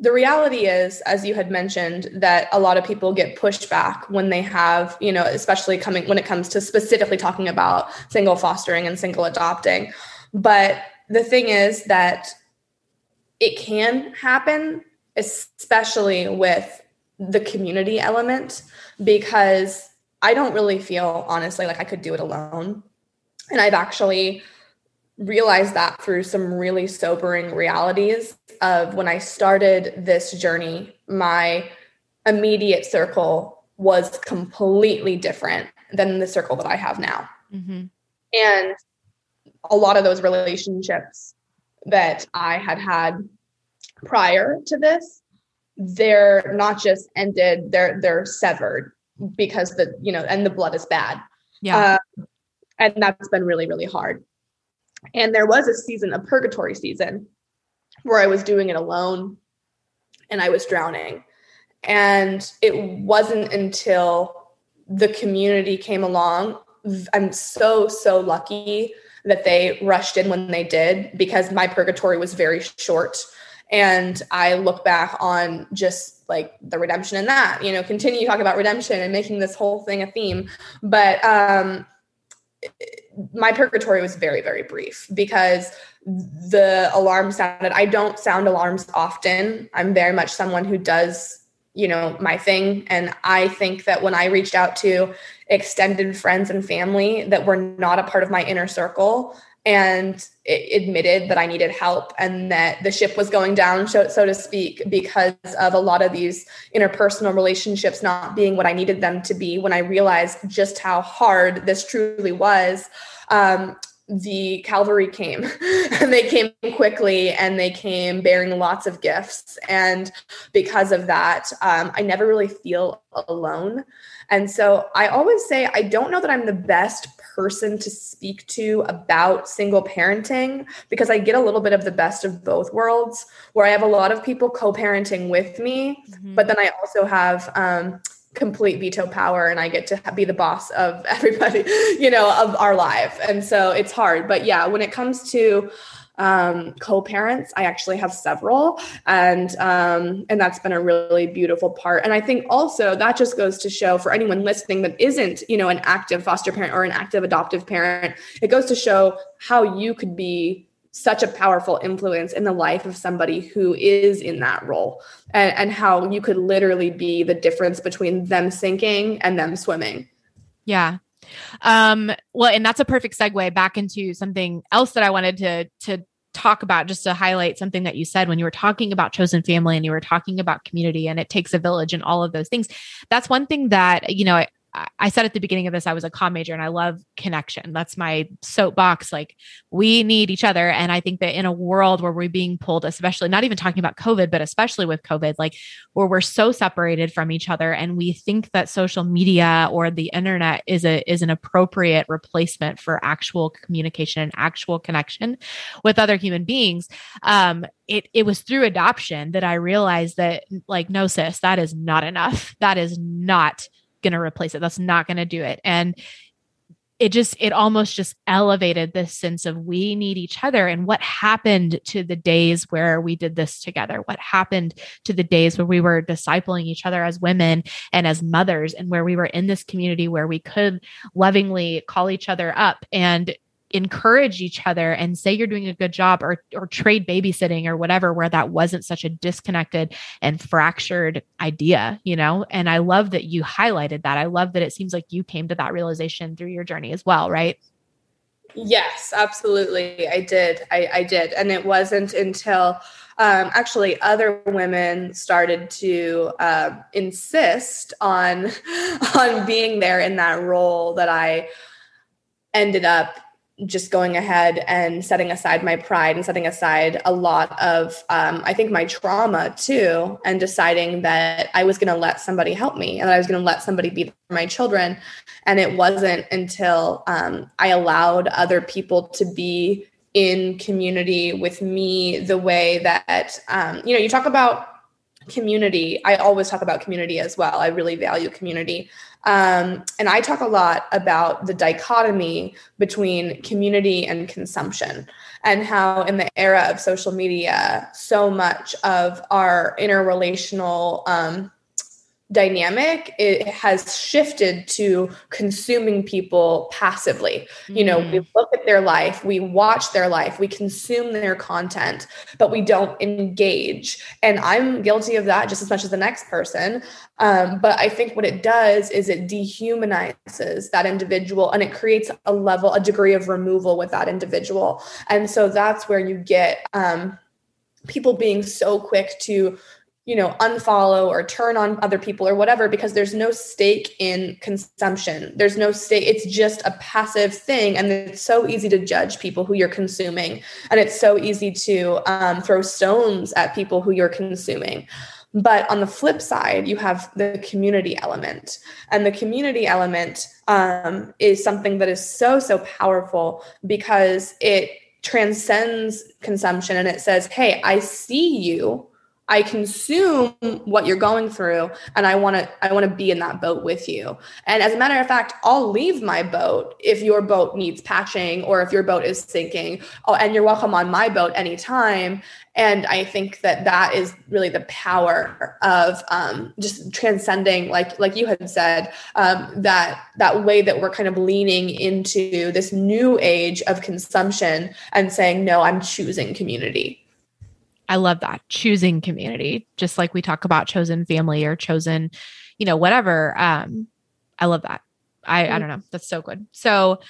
S2: the reality is as you had mentioned that a lot of people get pushed back when they have you know especially coming when it comes to specifically talking about single fostering and single adopting. But the thing is that it can happen especially with the community element because i don't really feel honestly like i could do it alone. And i've actually realized that through some really sobering realities of when I started this journey, my immediate circle was completely different than the circle that I have now. Mm-hmm. And a lot of those relationships that I had had prior to this, they're not just ended, they're they're severed because the, you know, and the blood is bad.
S1: Yeah.
S2: Uh, and that's been really, really hard. And there was a season, a purgatory season, where I was doing it alone and I was drowning. And it wasn't until the community came along. I'm so, so lucky that they rushed in when they did because my purgatory was very short. And I look back on just like the redemption in that, you know, continue talking about redemption and making this whole thing a theme. But um, my purgatory was very, very brief because the alarm sounded. I don't sound alarms often. I'm very much someone who does, you know, my thing. And I think that when I reached out to extended friends and family that were not a part of my inner circle, and admitted that I needed help and that the ship was going down, so, so, to speak, because of a lot of these interpersonal relationships not being what I needed them to be. When I realized just how hard this truly was, um, the cavalry came and they came quickly and they came bearing lots of gifts. And because of that, um, I never really feel alone. And so I always say, I don't know that I'm the best person to speak to about single parenting because I get a little bit of the best of both worlds where I have a lot of people co parenting with me, mm-hmm. but then I also have, um, complete veto power and I get to be the boss of everybody, you know, of our life. And so it's hard. But yeah, when it comes to um, co-parents. I actually have several, and um, and that's been a really beautiful part. And I think also that just goes to show for anyone listening that isn't, you know, an active foster parent or an active adoptive parent, it goes to show how you could be such a powerful influence in the life of somebody who is in that role and, and how you could literally be the difference between them sinking and them swimming
S1: yeah Um, well, and that's a perfect segue back into something else that I wanted to to talk about just to highlight something that you said when you were talking about chosen family and you were talking about community and it takes a village and all of those things. That's one thing that, you know, said at the beginning of this, I was a comm major and I love connection. That's my soapbox. Like we need each other. And I think that in a world where we're being pulled, especially not even talking about COVID, but especially with COVID, like where we're so separated from each other and we think that social media or the internet is a is an appropriate replacement for actual communication and actual connection with other human beings. Um, it it was through adoption that I realized that like no sis, that is not enough. That is not going to replace it. That's not going to do it. And it just it almost just elevated this sense of we need each other and what happened to the days where we did this together what happened to the days where we were discipling each other as women and as mothers and where we were in this community where we could lovingly call each other up and encourage each other and say you're doing a good job or or trade babysitting or whatever where that wasn't such a disconnected and fractured idea you know? And i love that you highlighted that. I love that it seems like you came to that realization through your journey as well right?
S2: Yes absolutely. I did. I, I did. And it wasn't until um, actually other women started to uh, insist on on being there in that role that i ended up just going ahead and setting aside my pride and setting aside a lot of um, i think my trauma too and deciding that i was going to let somebody help me and that i was going to let somebody be my children. And it wasn't until um, i allowed other people to be in community with me the way that um, you know you talk about community. I always talk about community as well. I really value community um, and I talk a lot about the dichotomy between community and consumption, and how in the era of social media, so much of our interrelational um, dynamic it has shifted to consuming people passively. You know we mm. look at their life we watch their life we consume their content but we don't engage. And i'm guilty of that just as much as the next person. Um, but i think what it does is it dehumanizes that individual and it creates a level a degree of removal with that individual. And so that's where you get um, people being so quick to you know, unfollow or turn on other people or whatever because there's no stake in consumption. There's no stake. It's just a passive thing. And it's so easy to judge people who you're consuming. And it's so easy to um, throw stones at people who you're consuming. But on the flip side, you have the community element. And the community element um, is something that is so, so powerful because it transcends consumption and it says, hey, I see you I consume what you're going through and I want to I want to be in that boat with you. And as a matter of fact, I'll leave my boat if your boat needs patching or if your boat is sinking. Oh, and you're welcome on my boat anytime. And I think that that is really the power of um, just transcending, like like you had said, um, that that way that we're kind of leaning into this new age of consumption and saying, no, I'm choosing community.
S1: I love that choosing community, just like we talk about chosen family or chosen, you know, whatever. Um, I love that. I, I don't know. That's so good. So,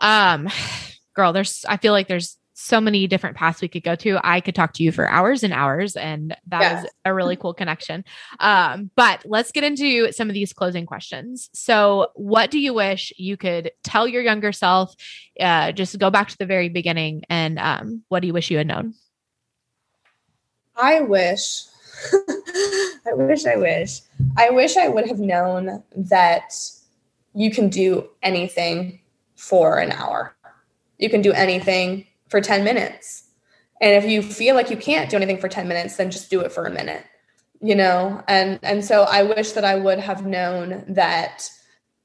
S1: um, girl, there's, I feel like there's so many different paths we could go to. I could talk to you for hours and hours, and that yes. is a really cool connection. Um, but let's get into some of these closing questions. So, what do you wish you could tell your younger self? Uh, just go back to the very beginning, and um, what do you wish you had known?
S2: I wish, I wish, I wish, I wish I would have known that you can do anything for an hour. You can do anything for 10 minutes. And if you feel like you can't do anything for 10 minutes, then just do it for a minute. You know, and and so I wish that I would have known that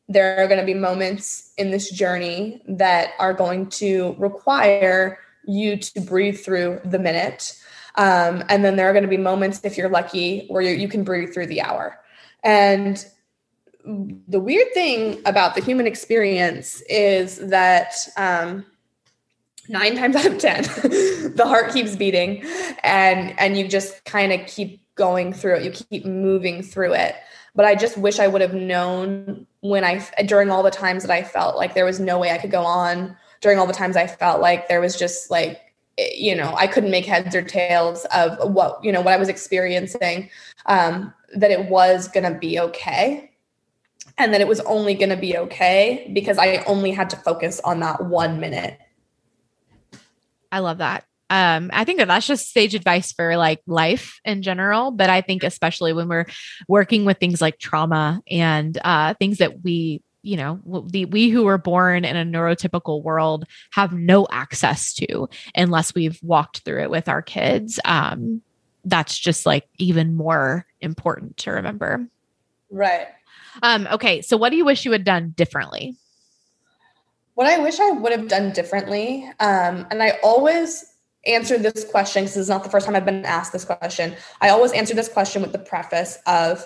S2: there are going to be moments in this journey that are going to require you to breathe through the minute um, and then there are going to be moments, if you're lucky, where you can breathe through the hour. And the weird thing about the human experience is that um, nine times out of ten, the heart keeps beating, and and you just kind of keep going through it, you keep moving through it. But I just wish I would have known when I, during all the times that I felt like there was no way I could go on, during all the times I felt like there was just like, you know, I couldn't make heads or tails of what, you know, what I was experiencing, um, that it was going to be okay. And that it was only going to be okay because I only had to focus on that one minute.
S1: I love that um, I think that that's just sage advice for like life in general. But I think especially when we're working with things like trauma and uh, things that we, you know, the we who were born in a neurotypical world have no access to unless we've walked through it with our kids. Um, that's just like even more important to remember.
S2: Right.
S1: Um, okay. So what do you wish you had done differently?
S2: What I wish I would have done differently, um, and I always answer this question because it's not the first time I've been asked this question. I always answer this question with the preface of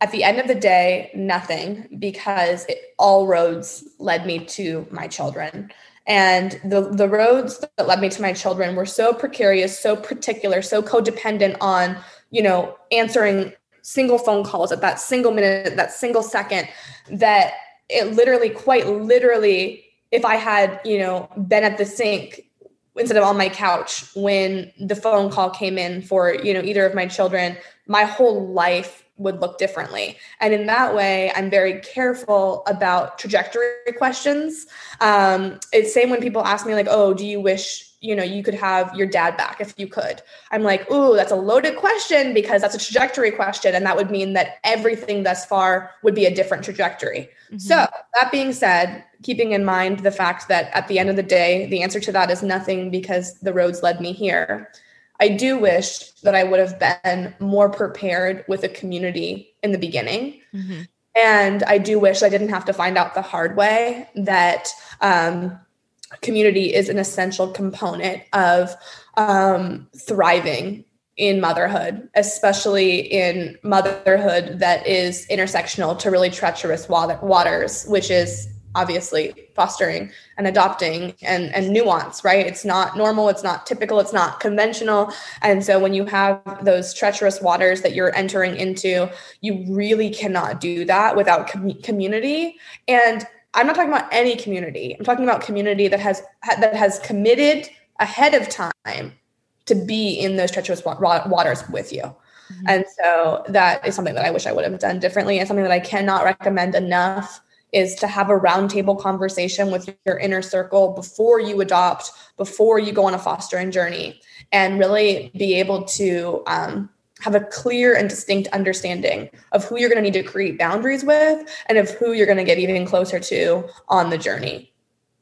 S2: at the end of the day, nothing, because it, all roads led me to my children. And the, the roads that led me to my children were so precarious, so particular, so codependent on, you know, answering single phone calls at that single minute, that single second, that it literally, quite literally, if I had, you know, been at the sink instead of on my couch when the phone call came in for you know either of my children my whole life would look differently. And in that way i'm very careful about trajectory questions. Um, it's same when people ask me like oh do you wish you know you could have your dad back if you could i'm like ooh that's a loaded question because that's a trajectory question and that would mean that everything thus far would be a different trajectory mm-hmm. so that being said keeping in mind the fact that at the end of the day the answer to that is nothing because the roads led me here i do wish that i would have been more prepared with a community in the beginning mm-hmm. and i do wish i didn't have to find out the hard way that um, community is an essential component of um, thriving in motherhood, especially in motherhood that is intersectional to really treacherous waters, which is obviously fostering and adopting and, and nuance, right? It's not normal, it's not typical, it's not conventional. And so when you have those treacherous waters that you're entering into, you really cannot do that without com- community. And I'm not talking about any community. I'm talking about community that has that has committed ahead of time to be in those treacherous waters with you. Mm-hmm. And so that is something that I wish I would have done differently and something that I cannot recommend enough is to have a roundtable conversation with your inner circle before you adopt, before you go on a fostering journey, and really be able to um, have a clear and distinct understanding of who you're going to need to create boundaries with and of who you're going to get even closer to on the journey.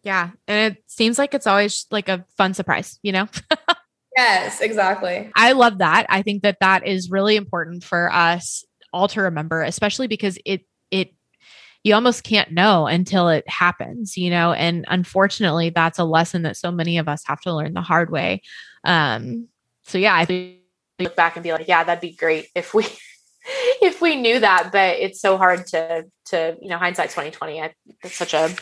S1: Yeah. And it seems like it's always like a fun surprise, you know?
S2: yes, exactly.
S1: I love that. I think that that is really important for us all to remember, especially because it, it, you almost can't know until it happens, you know? And unfortunately, that's a lesson that so many of us have to learn the hard way. Um, so yeah, I think look back and be like, yeah, that'd be great if we if we knew that. But it's so hard to to you know hindsight twenty twenty. It's such a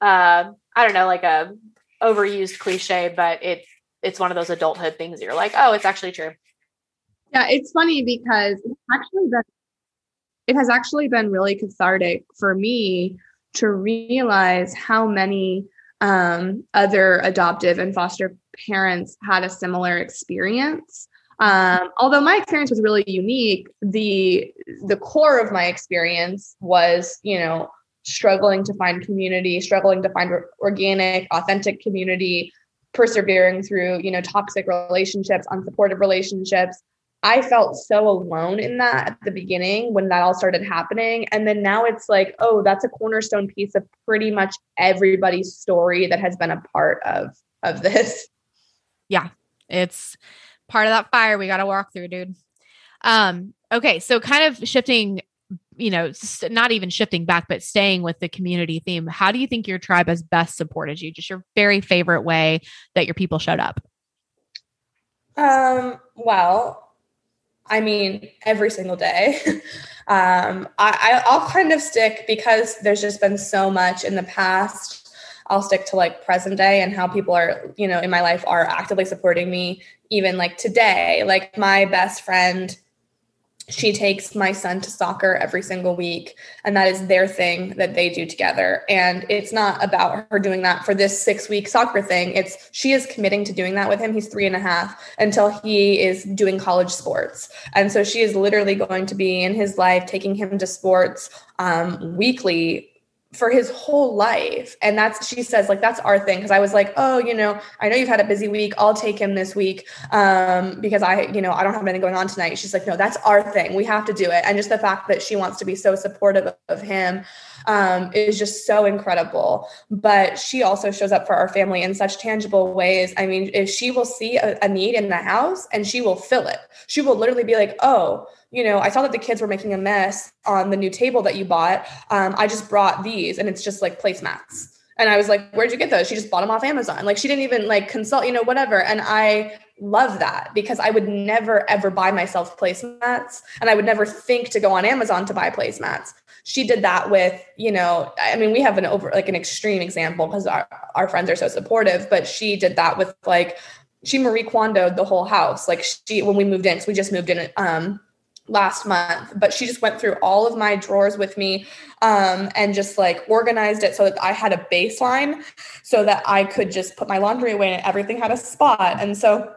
S1: uh, I don't know like a overused cliche, but it it's one of those adulthood things. that You're like, oh, it's actually true.
S2: Yeah, it's funny because it's actually been it has actually been really cathartic for me to realize how many um, other adoptive and foster parents had a similar experience um, although my experience was really unique, the the core of my experience was, you know, struggling to find community, struggling to find organic, authentic community, persevering through, you know, toxic relationships, unsupportive relationships. I felt so alone in that at the beginning when that all started happening. And then now it's like, oh, that's a cornerstone piece of pretty much everybody's story that has been a part of of this.
S1: Yeah. It's part of that fire we got to walk through, dude. Um, okay, so kind of shifting, you know, not even shifting back, but staying with the community theme. How do you think your tribe has best supported you? Just your very favorite way that your people showed up.
S2: Um, well, I mean, every single day. um, I, I'll kind of stick because there's just been so much in the past I'll stick to like present day and how people are, you know, in my life are actively supporting me even like today. Like my best friend she takes my son to soccer every single week and that is their thing that they do together. And it's not about her doing that for this six week soccer thing. It's she is committing to doing that with him. He's three and a half until he is doing college sports. And so she is literally going to be in his life taking him to sports um, weekly for his whole life. And that's, she says, like, that's our thing. Cause I was like, oh, you know, I know you've had a busy week. I'll take him this week um, because I, you know, I don't have anything going on tonight. She's like, no, that's our thing. We have to do it. And just the fact that she wants to be so supportive of him um, is just so incredible. But she also shows up for our family in such tangible ways. I mean, if she will see a, a need in the house and she will fill it, she will literally be like, oh, you know, I saw that the kids were making a mess on the new table that you bought. Um, I just brought these and it's just like placemats. And I was like, where'd you get those? She just bought them off Amazon. Like she didn't even like consult, you know, whatever. And I love that because I would never ever buy myself placemats and I would never think to go on Amazon to buy placemats. She did that with, you know, I mean, we have an over like an extreme example because our, our friends are so supportive, but she did that with like she Marie Kondoed the whole house. Like she when we moved in, because we just moved in um last month but she just went through all of my drawers with me um, and just like organized it so that i had a baseline so that i could just put my laundry away and everything had a spot. And so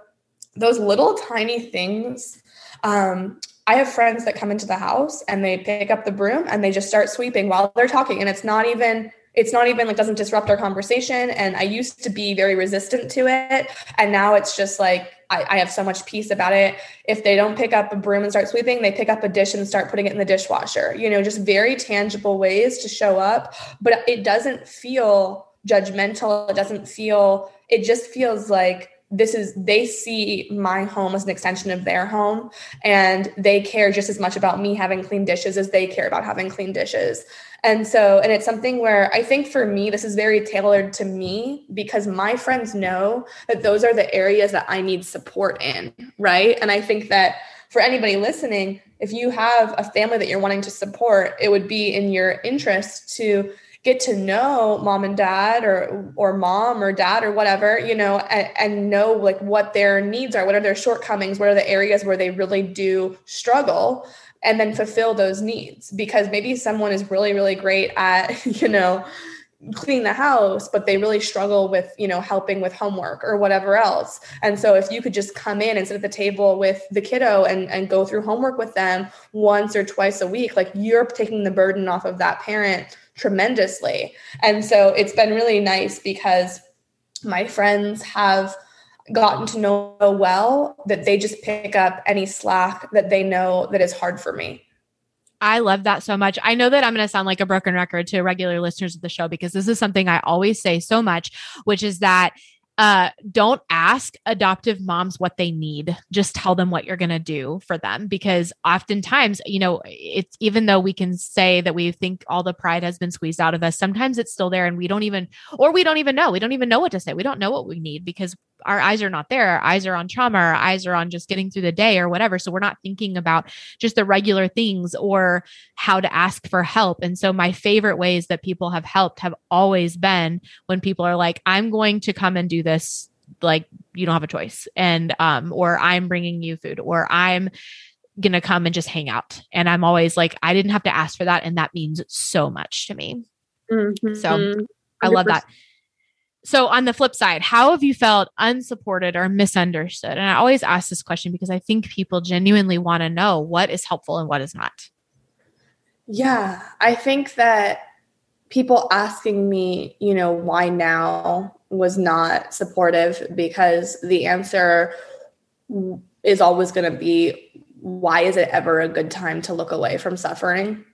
S2: those little tiny things um, i have friends that come into the house and they pick up the broom and they just start sweeping while they're talking. And it's not even it's not even like doesn't disrupt our conversation and i used to be very resistant to it and now it's just like I, I, have so much peace about it. If they don't pick up a broom and start sweeping, they pick up a dish and start putting it in the dishwasher. You know, just very tangible ways to show up, but it doesn't feel judgmental. It doesn't feel, it just feels like this is they see my home as an extension of their home and they care just as much about me having clean dishes as they care about having clean dishes and so and it's something where i think for me this is very tailored to me because my friends know that those are the areas that i need support in right? And i think that for anybody listening if you have a family that you're wanting to support it would be in your interest to get to know mom and dad or or mom or dad or whatever you know and, and, know like what their needs are what are their shortcomings what are the areas where they really do struggle and then fulfill those needs because maybe someone is really really great at you know cleaning the house but they really struggle with you know helping with homework or whatever else and so if you could just come in and sit at the table with the kiddo and, and go through homework with them once or twice a week like you're taking the burden off of that parent tremendously. And so it's been really nice because my friends have gotten to know well that they just pick up any slack that they know that is hard for me.
S1: I love that so much. I know that I'm going to sound like a broken record to regular listeners of the show because this is something I always say so much, which is that uh, don't ask adoptive moms what they need. Just tell them what you're going to do for them because oftentimes, you know, it's even though we can say that we think all the pride has been squeezed out of us, sometimes it's still there and we don't even, or we don't even know. We don't even know what to say. We don't know what we need because our eyes are not there. Our eyes are on trauma. Our eyes are on just getting through the day or whatever. So we're not thinking about just the regular things or how to ask for help. And so my favorite ways that people have helped have always been when people are like, I'm going to come and do this. Like you don't have a choice. And, um, or I'm bringing you food or I'm, gonna come and just hang out and i'm always like i didn't have to ask for that and that means so much to me mm-hmm. so i love that so on the flip side, how have you felt unsupported or misunderstood? And I always ask this question because I think people genuinely want to know what is helpful and what is not.
S2: Yeah, I think that people asking me, you know, why now was not supportive because the answer is always going to be why is it ever a good time to look away from suffering?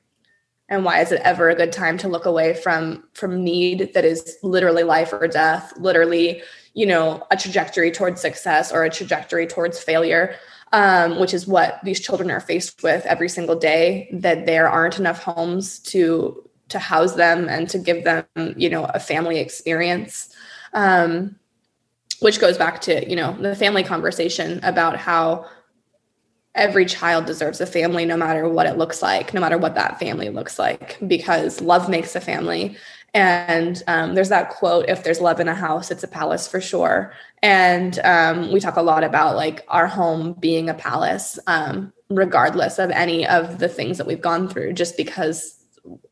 S2: And why is it ever a good time to look away from from need that is literally life or death literally you know a trajectory towards success or a trajectory towards failure um, which is what these children are faced with every single day that there aren't enough homes to to house them and to give them you know a family experience. Um, which goes back to you know the family conversation about how every child deserves a family no matter what it looks like no matter what that family looks like because love makes a family And um, there's that quote if there's love in a house, it's a palace for sure. And um, we talk a lot about like our home being a palace, um, regardless of any of the things that we've gone through, just because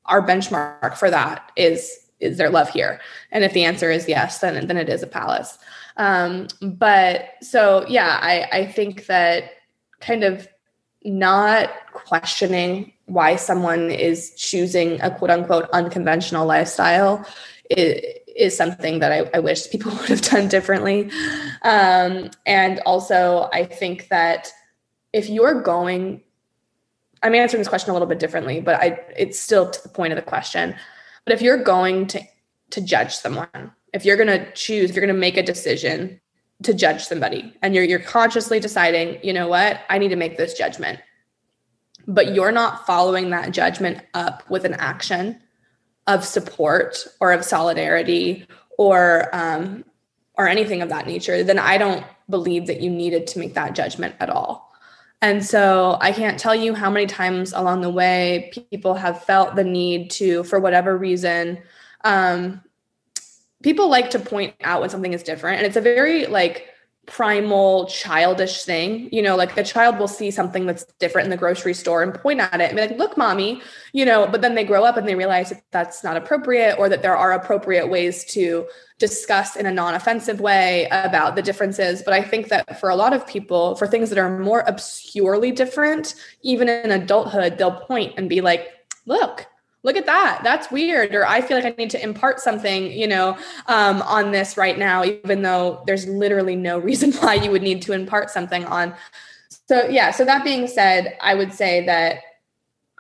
S2: our benchmark for that is is there love here? And if the answer is yes, then then it is a palace. Um, but so yeah, I, I think that kind of not questioning why someone is choosing a quote unquote unconventional lifestyle is, something that I, I, wish people would have done differently. Um, and also, I think that if you're going, I'm answering this question a little bit differently, but I, it's still to the point of the question. But if you're going to to judge someone, if you're going to choose, if you're going to make a decision to judge somebody and you're you're consciously deciding, you know what, I need to make this judgment. But you're not following that judgment up with an action of support or of solidarity or um, or anything of that nature, then I don't believe that you needed to make that judgment at all. And so I can't tell you how many times along the way people have felt the need to, for whatever reason, um, people like to point out when something is different and it's a very like primal childish thing you know like a child will see something that's different in the grocery store and point at it and be like look mommy you know but then they grow up and they realize that that's not appropriate or that there are appropriate ways to discuss in a non-offensive way about the differences. But i think that for a lot of people for things that are more obscurely different even in adulthood they'll point and be like look look at that. That's weird. Or i feel like i need to impart something you know um, on this right now even though there's literally no reason why you would need to impart something on. So yeah. So that being said i would say that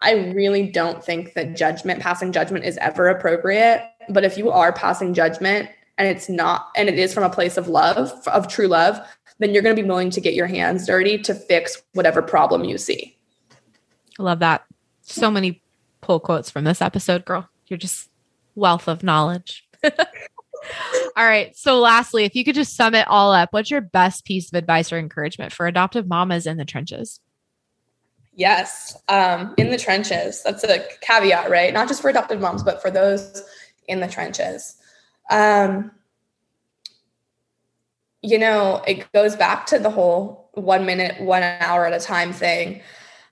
S2: i really don't think that judgment passing judgment is ever appropriate. But if you are passing judgment and it's not and it is from a place of love of true love then you're going to be willing to get your hands dirty to fix whatever problem you see.
S1: I love that. So many pull quotes from this episode, girl. You're just wealth of knowledge. all right. So, lastly, if you could just sum it all up, what's your best piece of advice or encouragement for adoptive mamas in the trenches?
S2: Yes, um, in the trenches. That's a caveat, right? Not just for adoptive moms, but for those in the trenches. Um, you know, it goes back to the whole one minute, one hour at a time thing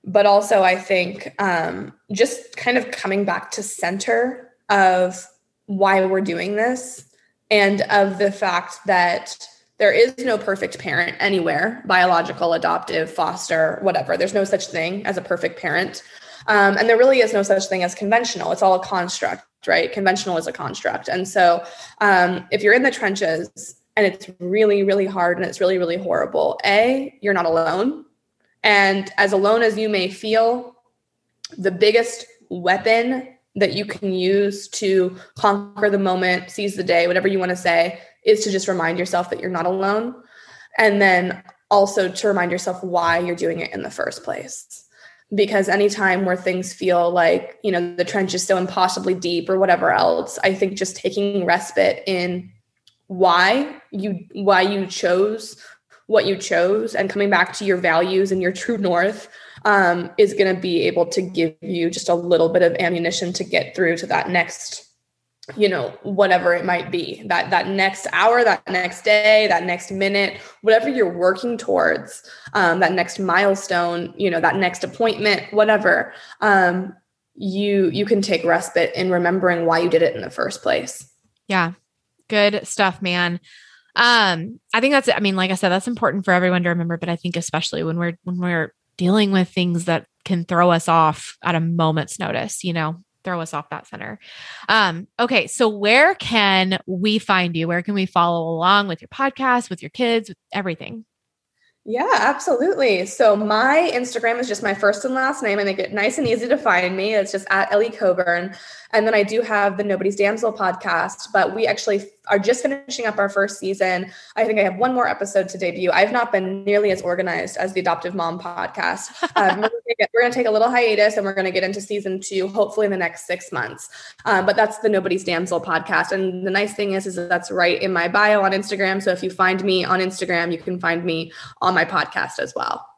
S2: but also I think um, just kind of coming back to center of why we're doing this and of the fact that there is no perfect parent anywhere biological adoptive foster whatever. There's no such thing as a perfect parent. Um, and there really is no such thing as conventional. It's all a construct right? Conventional is a construct. And so um, if you're in the trenches and it's really really hard and it's really really horrible a you're not alone and as alone as you may feel, the biggest weapon that you can use to conquer the moment, seize the day, whatever you want to say, is to just remind yourself that you're not alone. And then also to remind yourself why you're doing it in the first place. Because anytime where things feel like, you know, the trench is so impossibly deep or whatever else, I think just taking respite in why you why you chose what you chose and coming back to your values and your true north um, is going to be able to give you just a little bit of ammunition to get through to that next you know whatever it might be. That that next hour that next day that next minute whatever you're working towards um, that next milestone you know that next appointment whatever um, you you can take respite in remembering why you did it in the first place.
S1: Yeah. Good stuff man um, I think that's I mean, like I said, that's important for everyone to remember, but I think especially when we're when we're dealing with things that can throw us off at a moment's notice, you know, throw us off that center. Um, okay, so where can we find you? Where can we follow along with your podcast, with your kids, with everything?
S2: Yeah, absolutely. So my Instagram is just my first and last name. I make it nice and easy to find me. It's just at Ellie Coburn. And then I do have the Nobody's Damsel podcast, but we actually are just finishing up our first season. I think I have one more episode to debut. I've not been nearly as organized as the Adoptive Mom podcast. Um, we're going to take a little hiatus and we're going to get into season two, hopefully in the next six months. Um, but that's the Nobody's Damsel podcast. And the nice thing is, is that that's right in my bio on Instagram. So if you find me on Instagram, you can find me on my podcast as well.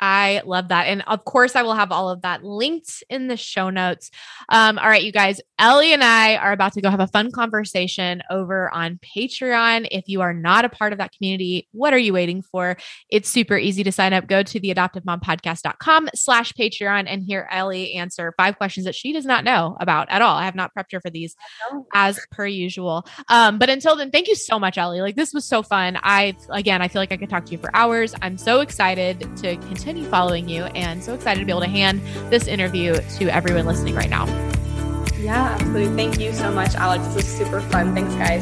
S1: I love that. And of course, I will have all of that linked in the show notes. Um, all right, you guys, Ellie and I are about to go have a fun conversation over on Patreon. If you are not a part of that community, what are you waiting for? It's super easy to sign up. Go to the adoptivemompodcast.com slash Patreon and hear Ellie answer five questions that she does not know about at all. I have not prepped her for these as per usual. Um, but until then, thank you so much, Ellie. Like this was so fun. I, again, I feel like I could talk to you for hours. I'm so excited to continue continue following you and so excited to be able to hand this interview to everyone listening right now.
S2: Yeah, absolutely. Thank you so much, Alex. This was super fun. Thanks, guys.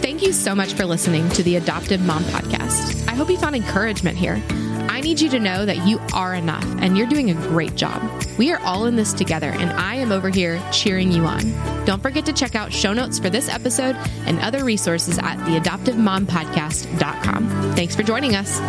S1: Thank you so much for listening to the Adoptive Mom Podcast. I hope you found encouragement here. I need you to know that you are enough and you're doing a great job. We are all in this together, and I am over here cheering you on. Don't forget to check out show notes for this episode and other resources at theadoptivemompodcast.com. Thanks for joining us.